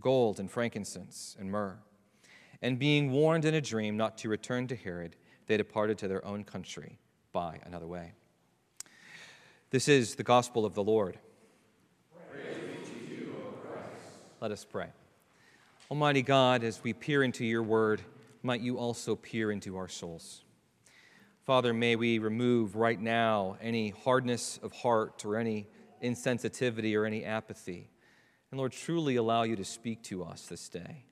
gold and frankincense and myrrh. And being warned in a dream not to return to Herod, they departed to their own country by another way. This is the gospel of the Lord. Let us pray. Almighty God, as we peer into your word, might you also peer into our souls. Father, may we remove right now any hardness of heart or any insensitivity or any apathy. And Lord, truly allow you to speak to us this day.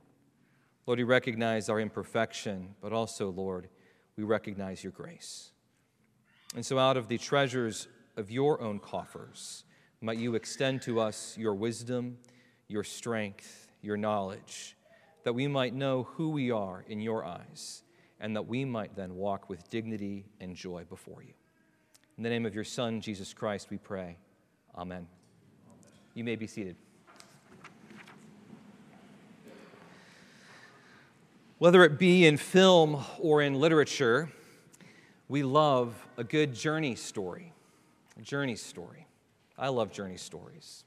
Lord, we recognize our imperfection, but also, Lord, we recognize your grace. And so, out of the treasures of your own coffers, might you extend to us your wisdom, your strength, your knowledge, that we might know who we are in your eyes, and that we might then walk with dignity and joy before you. In the name of your Son, Jesus Christ, we pray. Amen. You may be seated. Whether it be in film or in literature, we love a good journey story. A journey story. I love journey stories.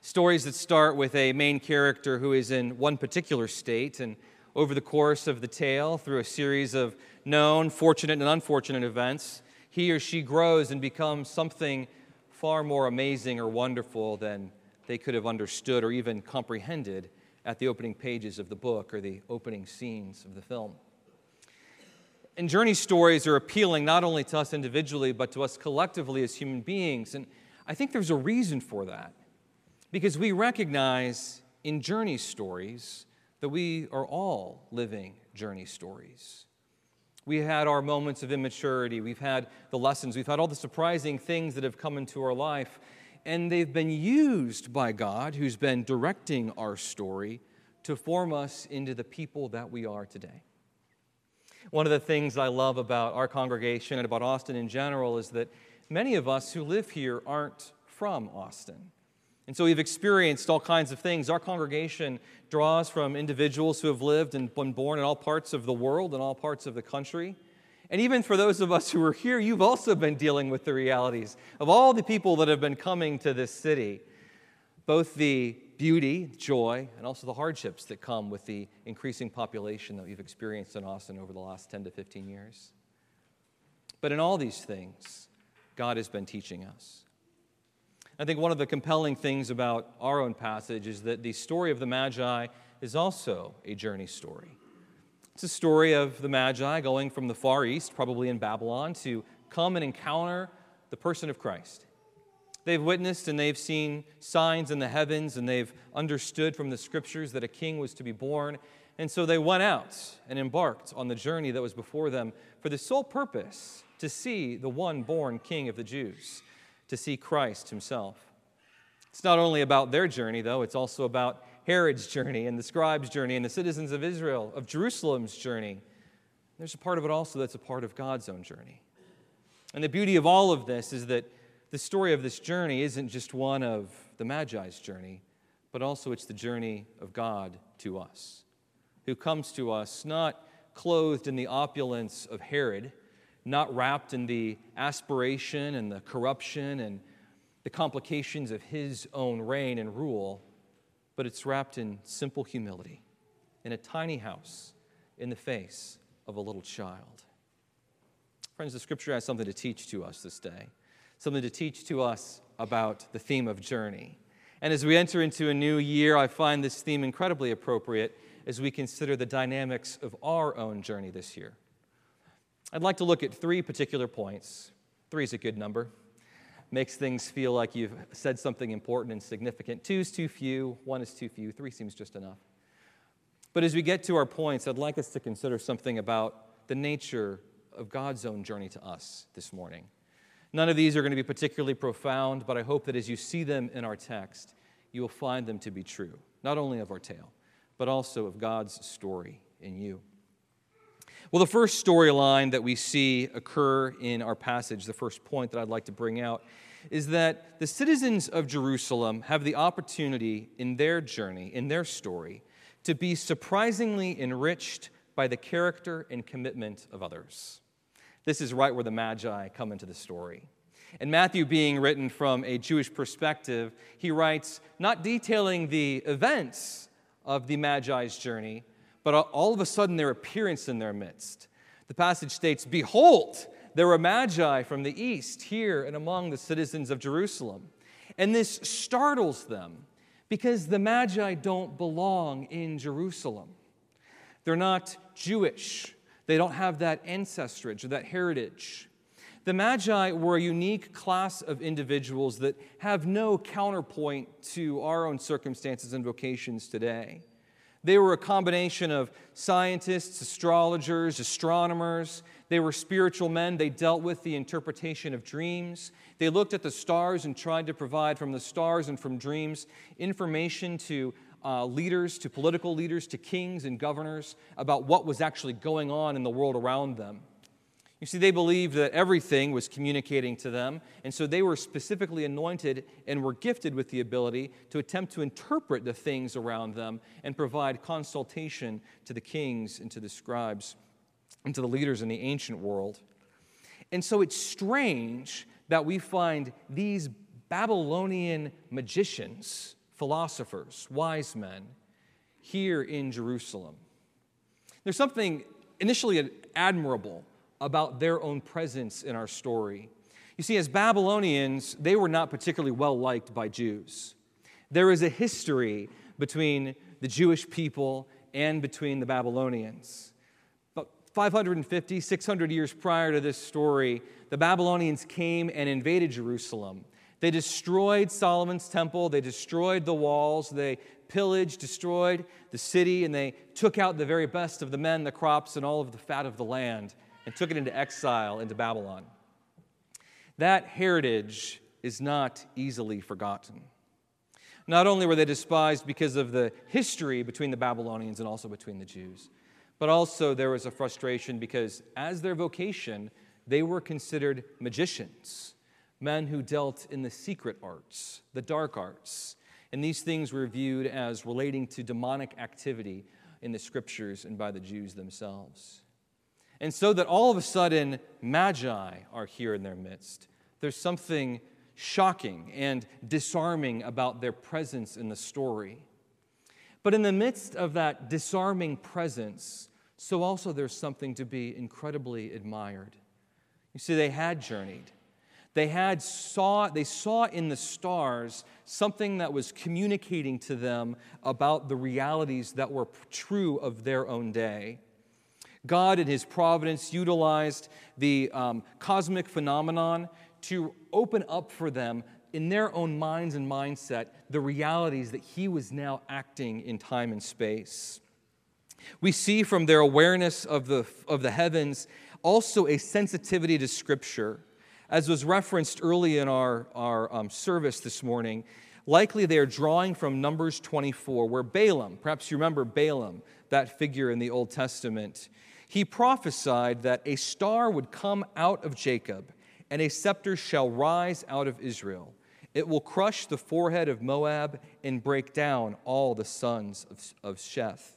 Stories that start with a main character who is in one particular state, and over the course of the tale, through a series of known, fortunate, and unfortunate events, he or she grows and becomes something far more amazing or wonderful than they could have understood or even comprehended at the opening pages of the book or the opening scenes of the film. And journey stories are appealing not only to us individually, but to us collectively as human beings. And I think there's a reason for that. Because we recognize in journey stories that we are all living journey stories. We had our moments of immaturity, we've had the lessons, we've had all the surprising things that have come into our life and they've been used by God, who's been directing our story, to form us into the people that we are today. One of the things I love about our congregation and about Austin in general is that many of us who live here aren't from Austin. And so we've experienced all kinds of things. Our congregation draws from individuals who have lived and been born in all parts of the world and all parts of the country. And even for those of us who are here, you've also been dealing with the realities of all the people that have been coming to this city, both the beauty, joy, and also the hardships that come with the increasing population that we've experienced in Austin over the last 10 to 15 years. But in all these things, God has been teaching us. I think one of the compelling things about our own passage is that the story of the Magi is also a journey story. It's a story of the Magi going from the Far East, probably in Babylon, to come and encounter the person of Christ. They've witnessed and they've seen signs in the heavens and they've understood from the scriptures that a king was to be born. And so they went out and embarked on the journey that was before them for the sole purpose to see the one born king of the Jews, to see Christ himself. It's not only about their journey, though, it's also about Herod's journey and the scribes' journey and the citizens of Israel, of Jerusalem's journey. There's a part of it also that's a part of God's own journey. And the beauty of all of this is that the story of this journey isn't just one of the Magi's journey, but also it's the journey of God to us, who comes to us not clothed in the opulence of Herod, not wrapped in the aspiration and the corruption and the complications of his own reign and rule, but it's wrapped in simple humility in a tiny house in the face of a little child. Friends, the scripture has something to teach to us this day, something to teach to us about the theme of journey. And as we enter into a new year, I find this theme incredibly appropriate as we consider the dynamics of our own journey this year. I'd like to look at three particular points. Three is a good number makes things feel like you've said something important and significant. Two is too few, one is too few, three seems just enough. But as we get to our points, I'd like us to consider something about the nature of God's own journey to us this morning. None of these are going to be particularly profound, but I hope that as you see them in our text, you will find them to be true, not only of our tale, but also of God's story in you. Well, the first storyline that we see occur in our passage, the first point that I'd like to bring out, is that the citizens of Jerusalem have the opportunity in their journey, in their story, to be surprisingly enriched by the character and commitment of others. This is right where the Magi come into the story. And Matthew, being written from a Jewish perspective, he writes not detailing the events of the Magi's journey, but all of a sudden their appearance in their midst. The passage states, Behold, there were Magi from the east here and among the citizens of Jerusalem. And this startles them because the Magi don't belong in Jerusalem. They're not Jewish, they don't have that ancestrage or that heritage. The Magi were a unique class of individuals that have no counterpoint to our own circumstances and vocations today. They were a combination of scientists, astrologers, astronomers. They were spiritual men. They dealt with the interpretation of dreams. They looked at the stars and tried to provide from the stars and from dreams information to uh, leaders, to political leaders, to kings and governors about what was actually going on in the world around them. You see, they believed that everything was communicating to them, and so they were specifically anointed and were gifted with the ability to attempt to interpret the things around them and provide consultation to the kings and to the scribes and to the leaders in the ancient world. And so it's strange that we find these Babylonian magicians, philosophers, wise men, here in Jerusalem. There's something initially admirable about their own presence in our story. You see, as Babylonians, they were not particularly well liked by Jews. There is a history between the Jewish people and between the Babylonians. But 550, 600 years prior to this story, the Babylonians came and invaded Jerusalem. They destroyed Solomon's temple, they destroyed the walls, they pillaged, destroyed the city, and they took out the very best of the men, the crops, and all of the fat of the land and took it into exile into Babylon. That heritage is not easily forgotten. Not only were they despised because of the history between the Babylonians and also between the Jews, but also there was a frustration because, as their vocation, they were considered magicians, men who dealt in the secret arts, the dark arts. And these things were viewed as relating to demonic activity in the scriptures and by the Jews themselves. And so that all of a sudden, magi are here in their midst. There's something shocking and disarming about their presence in the story. But in the midst of that disarming presence, so also there's something to be incredibly admired. You see, they had journeyed. They had saw they saw in the stars something that was communicating to them about the realities that were true of their own day. God, in His providence, utilized the um, cosmic phenomenon to open up for them in their own minds and mindset the realities that He was now acting in time and space. We see from their awareness of the, of the heavens also a sensitivity to Scripture. As was referenced early in our, our um, service this morning, likely they are drawing from Numbers 24, where Balaam, perhaps you remember Balaam, that figure in the Old Testament, he prophesied that a star would come out of Jacob, and a scepter shall rise out of Israel. It will crush the forehead of Moab and break down all the sons of, of Sheth.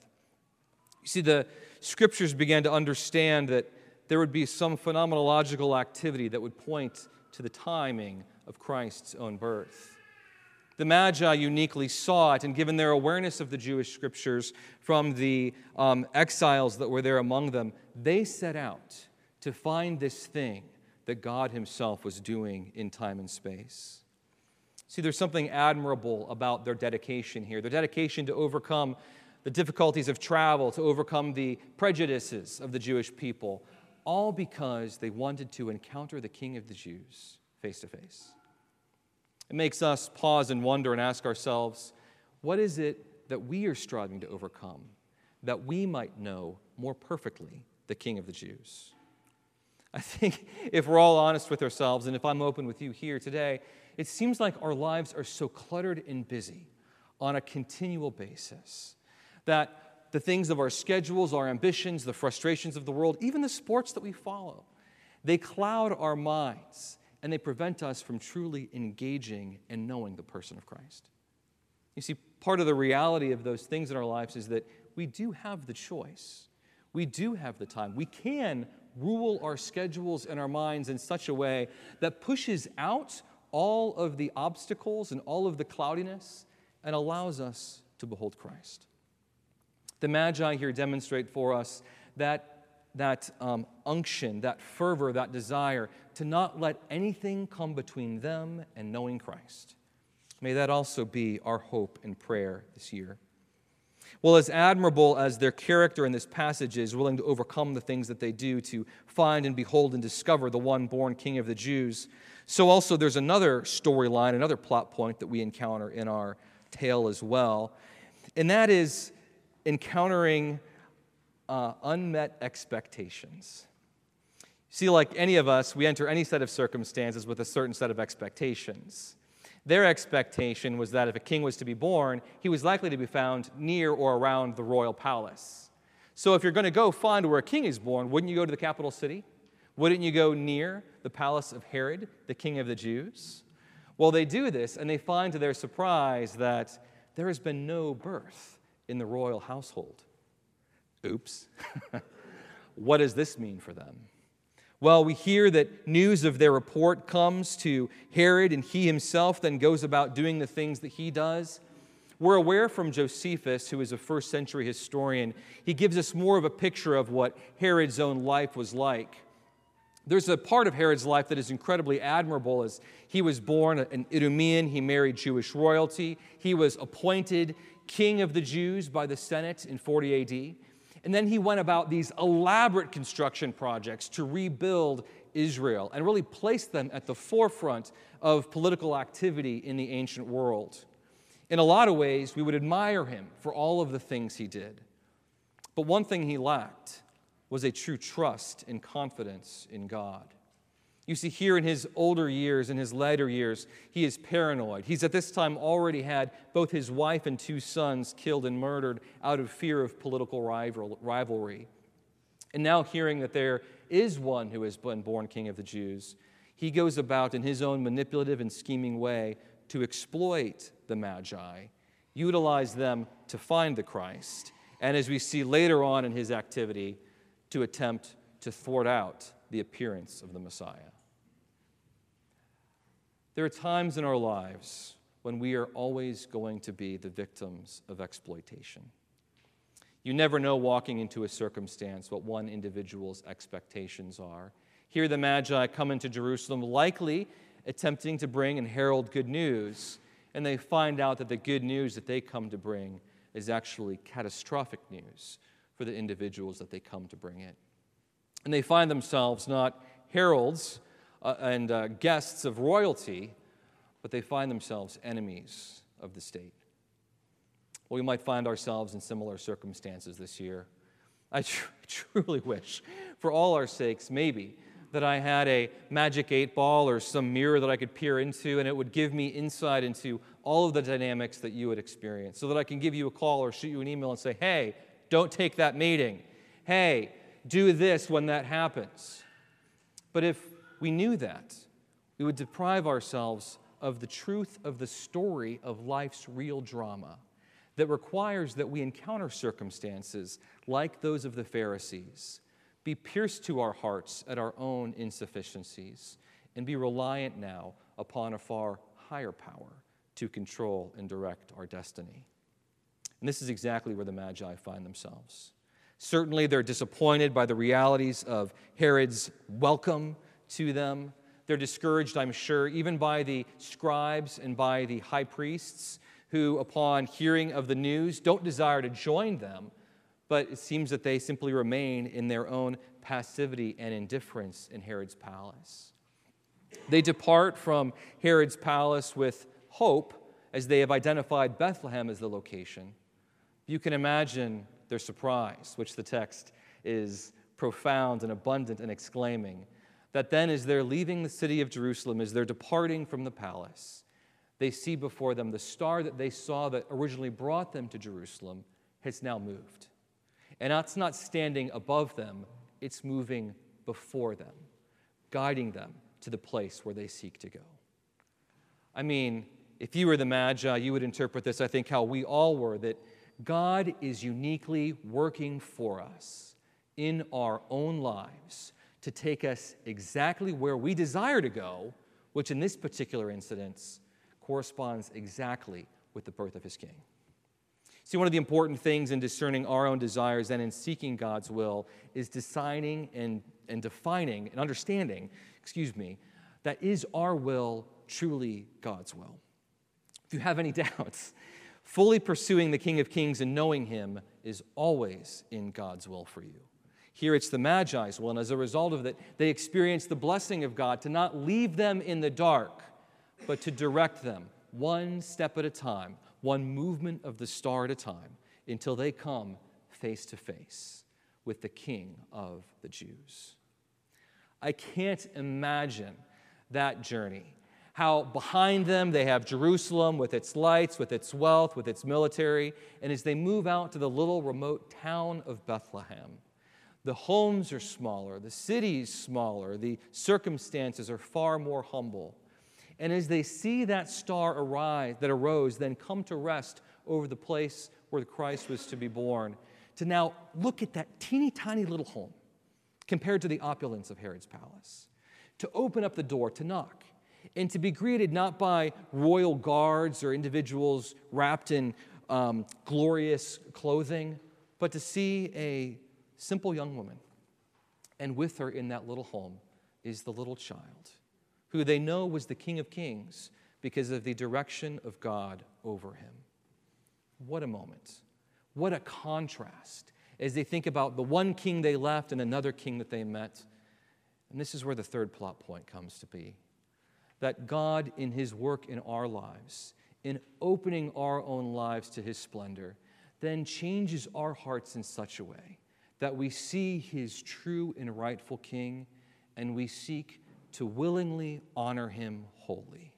You see, the scriptures began to understand that there would be some phenomenological activity that would point to the timing of Christ's own birth. The Magi uniquely saw it, and given their awareness of the Jewish scriptures from the um, exiles that were there among them, they set out to find this thing that God Himself was doing in time and space. See, there's something admirable about their dedication here their dedication to overcome the difficulties of travel, to overcome the prejudices of the Jewish people, all because they wanted to encounter the King of the Jews face to face. It makes us pause and wonder and ask ourselves, what is it that we are striving to overcome that we might know more perfectly the King of the Jews? I think if we're all honest with ourselves, and if I'm open with you here today, it seems like our lives are so cluttered and busy on a continual basis that the things of our schedules, our ambitions, the frustrations of the world, even the sports that we follow, they cloud our minds and they prevent us from truly engaging and knowing the person of Christ. You see, part of the reality of those things in our lives is that we do have the choice. We do have the time. We can rule our schedules and our minds in such a way that pushes out all of the obstacles and all of the cloudiness and allows us to behold Christ. The Magi here demonstrate for us that, that um, unction, that fervor, that desire to not let anything come between them and knowing Christ. May that also be our hope and prayer this year. Well, as admirable as their character in this passage is, willing to overcome the things that they do to find and behold and discover the one born King of the Jews, so also there's another storyline, another plot point that we encounter in our tale as well, and that is encountering uh, unmet expectations. See, like any of us, we enter any set of circumstances with a certain set of expectations. Their expectation was that if a king was to be born, he was likely to be found near or around the royal palace. So if you're going to go find where a king is born, wouldn't you go to the capital city? Wouldn't you go near the palace of Herod, the king of the Jews? Well, they do this, and they find to their surprise that there has been no birth in the royal household. Oops. what does this mean for them? Well, we hear that news of their report comes to Herod, and he himself then goes about doing the things that he does. We're aware from Josephus, who is a first century historian, he gives us more of a picture of what Herod's own life was like. There's a part of Herod's life that is incredibly admirable as he was born an Idumean, he married Jewish royalty, he was appointed king of the Jews by the Senate in 40 AD. And then he went about these elaborate construction projects to rebuild Israel and really place them at the forefront of political activity in the ancient world. In a lot of ways, we would admire him for all of the things he did. But one thing he lacked was a true trust and confidence in God. You see, here in his older years, in his later years, he is paranoid. He's at this time already had both his wife and two sons killed and murdered out of fear of political rival, rivalry. And now, hearing that there is one who has been born king of the Jews, he goes about in his own manipulative and scheming way to exploit the Magi, utilize them to find the Christ, and as we see later on in his activity, to attempt to thwart out the appearance of the Messiah. There are times in our lives when we are always going to be the victims of exploitation. You never know walking into a circumstance what one individual's expectations are. Here, the Magi come into Jerusalem, likely attempting to bring and herald good news, and they find out that the good news that they come to bring is actually catastrophic news for the individuals that they come to bring it. And they find themselves not heralds uh, and uh, guests of royalty, but they find themselves enemies of the state. Well, we might find ourselves in similar circumstances this year. I tr- truly wish, for all our sakes, maybe, that I had a magic eight ball or some mirror that I could peer into and it would give me insight into all of the dynamics that you would experience so that I can give you a call or shoot you an email and say, hey, don't take that meeting. Hey, do this when that happens. But if we knew that, we would deprive ourselves of the truth of the story of life's real drama that requires that we encounter circumstances like those of the Pharisees, be pierced to our hearts at our own insufficiencies, and be reliant now upon a far higher power to control and direct our destiny. And this is exactly where the Magi find themselves. Certainly, they're disappointed by the realities of Herod's welcome to them. They're discouraged, I'm sure, even by the scribes and by the high priests who, upon hearing of the news, don't desire to join them, but it seems that they simply remain in their own passivity and indifference in Herod's palace. They depart from Herod's palace with hope as they have identified Bethlehem as the location. You can imagine their surprise, which the text is profound and abundant in exclaiming that then, as they're leaving the city of Jerusalem, as they're departing from the palace, they see before them the star that they saw that originally brought them to Jerusalem has now moved. And it's not standing above them, it's moving before them, guiding them to the place where they seek to go. I mean, if you were the Magi, you would interpret this, I think, how we all were that God is uniquely working for us in our own lives to take us exactly where we desire to go, which in this particular instance corresponds exactly with the birth of his king. See, one of the important things in discerning our own desires and in seeking God's will is deciding and, and defining and understanding, excuse me, that is our will truly God's will. If you have any doubts, fully pursuing the King of Kings and knowing him is always in God's will for you. Here it's the Magi's will, and as a result of that, they experience the blessing of God to not leave them in the dark, but to direct them one step at a time one movement of the star at a time, until they come face to face with the King of the Jews. I can't imagine that journey. How behind them they have Jerusalem with its lights, with its wealth, with its military, and as they move out to the little remote town of Bethlehem, the homes are smaller, the city's smaller, the circumstances are far more humble. And as they see that star arise, that arose, then come to rest over the place where Christ was to be born, to now look at that teeny tiny little home compared to the opulence of Herod's palace, to open up the door, to knock, and to be greeted not by royal guards or individuals wrapped in um, glorious clothing, but to see a simple young woman. And with her in that little home is the little child who they know was the King of Kings because of the direction of God over him. What a moment. What a contrast as they think about the one king they left and another king that they met. And this is where the third plot point comes to be that God, in his work in our lives, in opening our own lives to his splendor, then changes our hearts in such a way that we see his true and rightful king and we seek to willingly honor him wholly.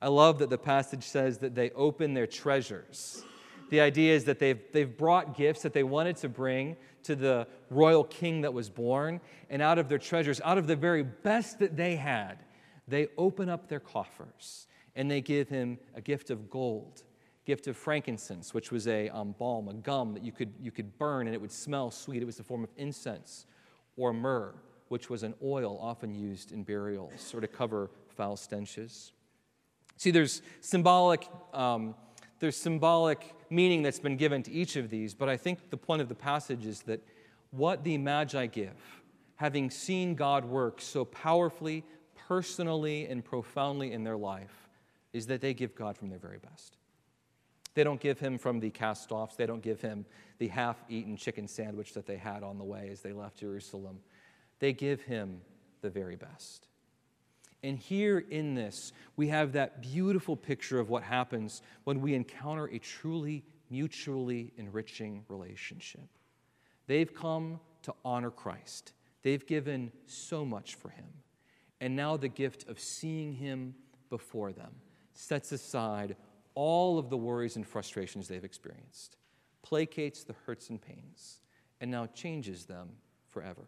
I love that the passage says that they open their treasures. The idea is that they've, they've brought gifts that they wanted to bring to the royal king that was born, and out of their treasures, out of the very best that they had, they open up their coffers and they give him a gift of gold, gift of frankincense, which was a um, balm, a gum that you could, you could burn and it would smell sweet. It was a form of incense, or myrrh, which was an oil often used in burials or to cover foul stenches. See, there's symbolic, um, there's symbolic meaning that's been given to each of these, but I think the point of the passage is that what the Magi give, having seen God work so powerfully, personally, and profoundly in their life, is that they give God from their very best. They don't give him from the cast offs. They don't give him the half eaten chicken sandwich that they had on the way as they left Jerusalem. They give him the very best. And here in this, we have that beautiful picture of what happens when we encounter a truly mutually enriching relationship. They've come to honor Christ, they've given so much for him. And now the gift of seeing him before them sets aside all of the worries and frustrations they've experienced, placates the hurts and pains, and now changes them forever.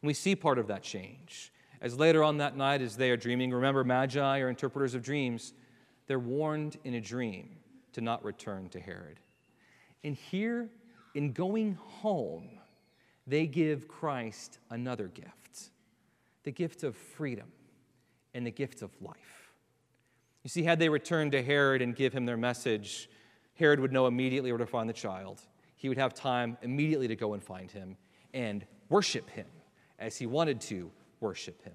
And we see part of that change. As later on that night, as they are dreaming, remember, magi are interpreters of dreams, they're warned in a dream to not return to Herod. And here, in going home, they give Christ another gift the gift of freedom and the gift of life. You see, had they returned to Herod and give him their message, Herod would know immediately where to find the child. He would have time immediately to go and find him and worship him as he wanted to worship him.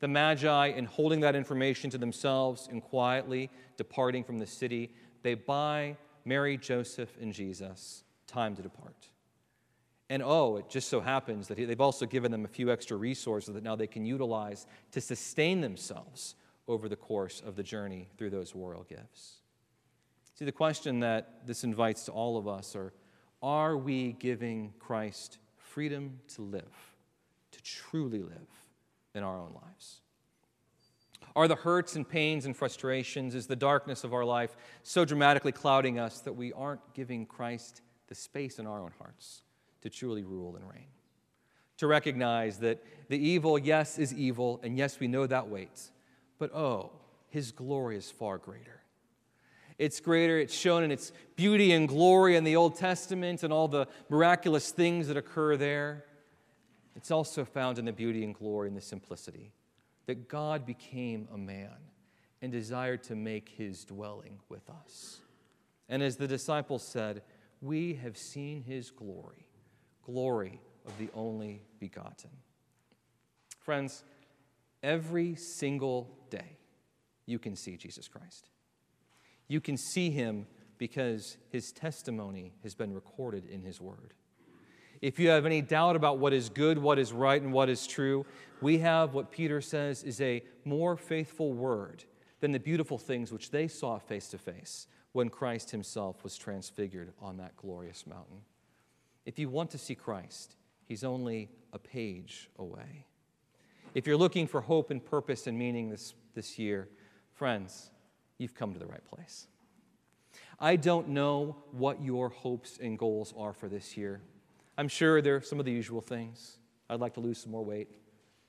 The Magi, in holding that information to themselves and quietly departing from the city, they buy Mary, Joseph, and Jesus time to depart. And oh, it just so happens that they've also given them a few extra resources that now they can utilize to sustain themselves over the course of the journey through those royal gifts. See, the question that this invites to all of us are are we giving Christ freedom to live? to truly live in our own lives? Are the hurts and pains and frustrations, is the darkness of our life so dramatically clouding us that we aren't giving Christ the space in our own hearts to truly rule and reign? To recognize that the evil, yes, is evil, and yes, we know that waits, but oh, his glory is far greater. It's greater, it's shown in its beauty and glory in the Old Testament and all the miraculous things that occur there. It's also found in the beauty and glory and the simplicity that God became a man and desired to make his dwelling with us. And as the disciples said, we have seen his glory, glory of the only begotten. Friends, every single you can see Jesus Christ. You can see him because his testimony has been recorded in his word. If you have any doubt about what is good, what is right, and what is true, we have what Peter says is a more faithful word than the beautiful things which they saw face to face when Christ himself was transfigured on that glorious mountain. If you want to see Christ, he's only a page away. If you're looking for hope and purpose and meaning this, this year, friends, you've come to the right place. I don't know what your hopes and goals are for this year. I'm sure there are some of the usual things. I'd like to lose some more weight.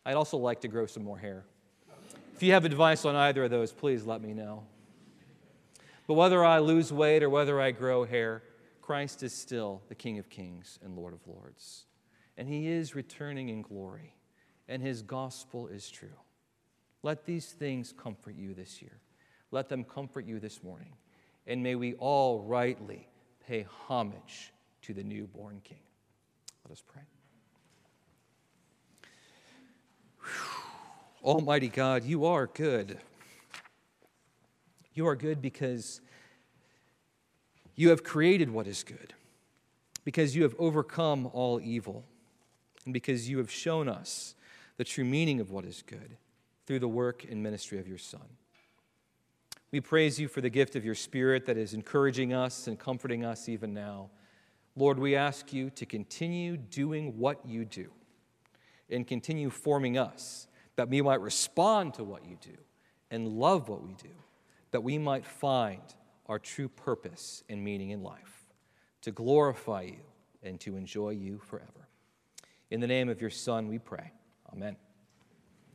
I'd also like to grow some more hair. If you have advice on either of those, please let me know. But whether I lose weight or whether I grow hair, Christ is still the King of Kings and Lord of Lords. And he is returning in glory, and his gospel is true. Let these things comfort you this year. Let them comfort you this morning. And may we all rightly pay homage to the newborn King. Let us pray. Whew. Almighty God, you are good. You are good because you have created what is good, because you have overcome all evil, and because you have shown us the true meaning of what is good through the work and ministry of your Son. We praise you for the gift of your Spirit that is encouraging us and comforting us even now. Lord, we ask you to continue doing what you do and continue forming us that we might respond to what you do and love what we do, that we might find our true purpose and meaning in life, to glorify you and to enjoy you forever. In the name of your Son, we pray. Amen.